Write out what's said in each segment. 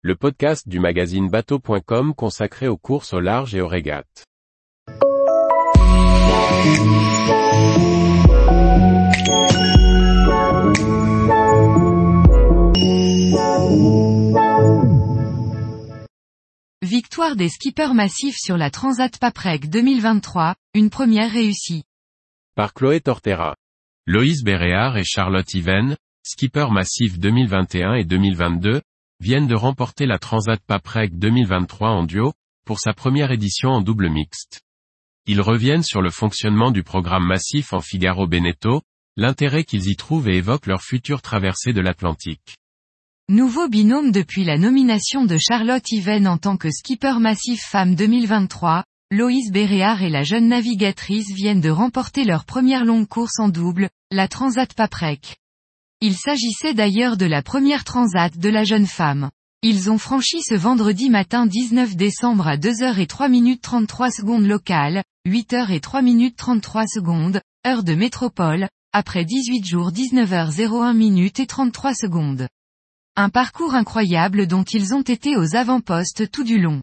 le podcast du magazine bateau.com consacré aux courses au large et aux régates. Victoire des skippers massifs sur la Transat Paprec 2023, une première réussie. Par Chloé Tortera. Loïs Béréard et Charlotte Yven, skippers massifs 2021 et 2022, viennent de remporter la Transat Paprec 2023 en duo, pour sa première édition en double mixte. Ils reviennent sur le fonctionnement du programme massif en Figaro Beneteau, l'intérêt qu'ils y trouvent et évoquent leur future traversée de l'Atlantique. Nouveau binôme depuis la nomination de Charlotte Yven en tant que skipper massif femme 2023, Loïs Béréard et la jeune navigatrice viennent de remporter leur première longue course en double, la Transat Paprec. Il s'agissait d'ailleurs de la première transat de la jeune femme. Ils ont franchi ce vendredi matin 19 décembre à 2h03 minutes 33 secondes locales, 8h03 minutes 33 secondes, heure de métropole, après 18 jours 19h01 minutes et 33 secondes. Un parcours incroyable dont ils ont été aux avant-postes tout du long.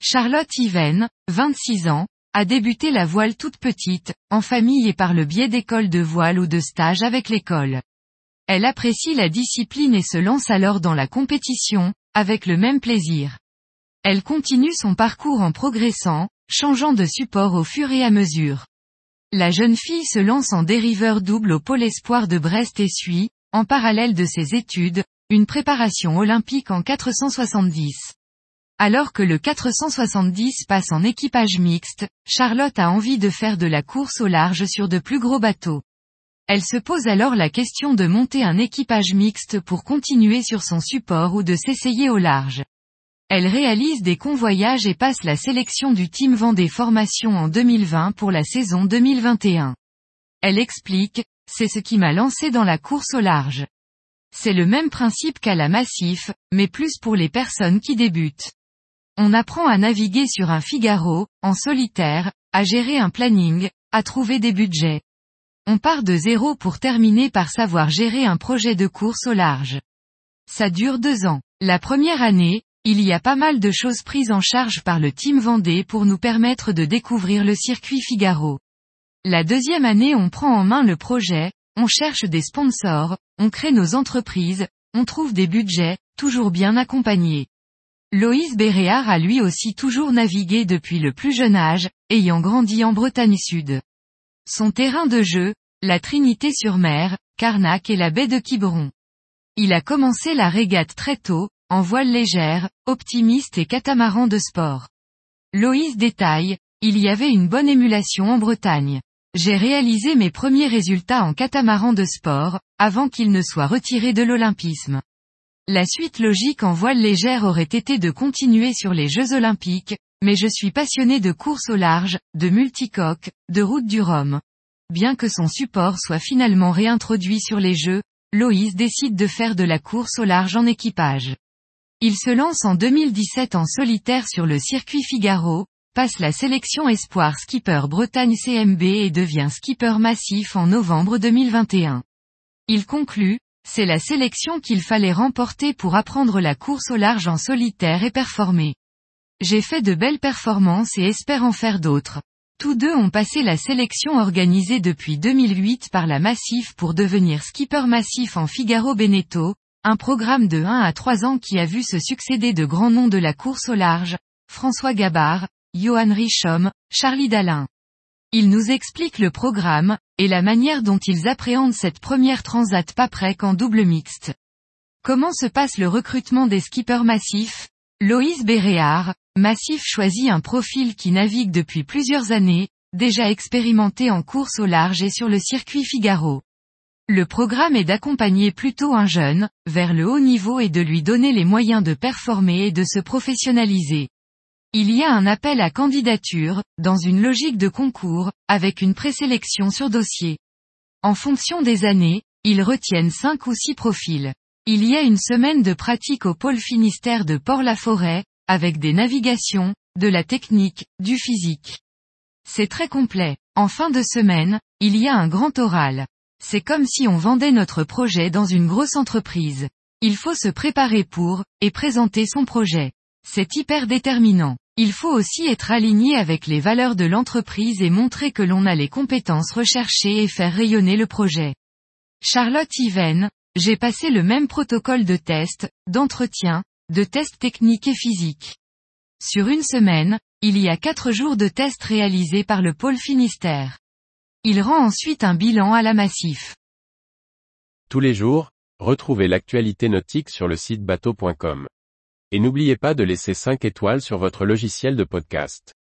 Charlotte Yven, 26 ans, a débuté la voile toute petite, en famille et par le biais d'écoles de voile ou de stages avec l'école. Elle apprécie la discipline et se lance alors dans la compétition, avec le même plaisir. Elle continue son parcours en progressant, changeant de support au fur et à mesure. La jeune fille se lance en dériveur double au pôle espoir de Brest et suit, en parallèle de ses études, une préparation olympique en 470. Alors que le 470 passe en équipage mixte, Charlotte a envie de faire de la course au large sur de plus gros bateaux. Elle se pose alors la question de monter un équipage mixte pour continuer sur son support ou de s'essayer au large. Elle réalise des convoyages et passe la sélection du Team Vendée Formation en 2020 pour la saison 2021. Elle explique, c'est ce qui m'a lancé dans la course au large. C'est le même principe qu'à la Massif, mais plus pour les personnes qui débutent. On apprend à naviguer sur un Figaro, en solitaire, à gérer un planning, à trouver des budgets. On part de zéro pour terminer par savoir gérer un projet de course au large. Ça dure deux ans. La première année, il y a pas mal de choses prises en charge par le Team Vendée pour nous permettre de découvrir le circuit Figaro. La deuxième année on prend en main le projet, on cherche des sponsors, on crée nos entreprises, on trouve des budgets, toujours bien accompagnés. Loïs Béréard a lui aussi toujours navigué depuis le plus jeune âge, ayant grandi en Bretagne Sud. Son terrain de jeu, la Trinité-sur-Mer, Carnac et la baie de Quiberon. Il a commencé la régate très tôt, en voile légère, optimiste et catamaran de sport. Loïs détaille, il y avait une bonne émulation en Bretagne. J'ai réalisé mes premiers résultats en catamaran de sport, avant qu'il ne soit retiré de l'olympisme. La suite logique en voile légère aurait été de continuer sur les Jeux olympiques, mais je suis passionné de course au large, de multicoque, de route du Rhum. Bien que son support soit finalement réintroduit sur les Jeux, Loïs décide de faire de la course au large en équipage. Il se lance en 2017 en solitaire sur le circuit Figaro, passe la sélection Espoir Skipper Bretagne CMB et devient skipper massif en novembre 2021. Il conclut, c'est la sélection qu'il fallait remporter pour apprendre la course au large en solitaire et performer. J'ai fait de belles performances et espère en faire d'autres. Tous deux ont passé la sélection organisée depuis 2008 par la Massif pour devenir skipper massif en Figaro Beneteau, un programme de 1 à 3 ans qui a vu se succéder de grands noms de la course au large, François Gabard, Johan Richom, Charlie Dalin. Ils nous expliquent le programme, et la manière dont ils appréhendent cette première transat Paprec en double mixte. Comment se passe le recrutement des skippers massifs? Loïs Béréard, Massif choisit un profil qui navigue depuis plusieurs années, déjà expérimenté en course au large et sur le circuit Figaro. Le programme est d'accompagner plutôt un jeune, vers le haut niveau et de lui donner les moyens de performer et de se professionnaliser. Il y a un appel à candidature, dans une logique de concours, avec une présélection sur dossier. En fonction des années, ils retiennent cinq ou six profils. Il y a une semaine de pratique au pôle Finistère de Port-la-Forêt, avec des navigations, de la technique, du physique. C'est très complet. En fin de semaine, il y a un grand oral. C'est comme si on vendait notre projet dans une grosse entreprise. Il faut se préparer pour, et présenter son projet. C'est hyper déterminant. Il faut aussi être aligné avec les valeurs de l'entreprise et montrer que l'on a les compétences recherchées et faire rayonner le projet. Charlotte Yven, j'ai passé le même protocole de test, d'entretien, de test technique et physique. Sur une semaine, il y a quatre jours de tests réalisés par le pôle Finistère. Il rend ensuite un bilan à la Massif. Tous les jours, retrouvez l'actualité nautique sur le site bateau.com. Et n'oubliez pas de laisser 5 étoiles sur votre logiciel de podcast.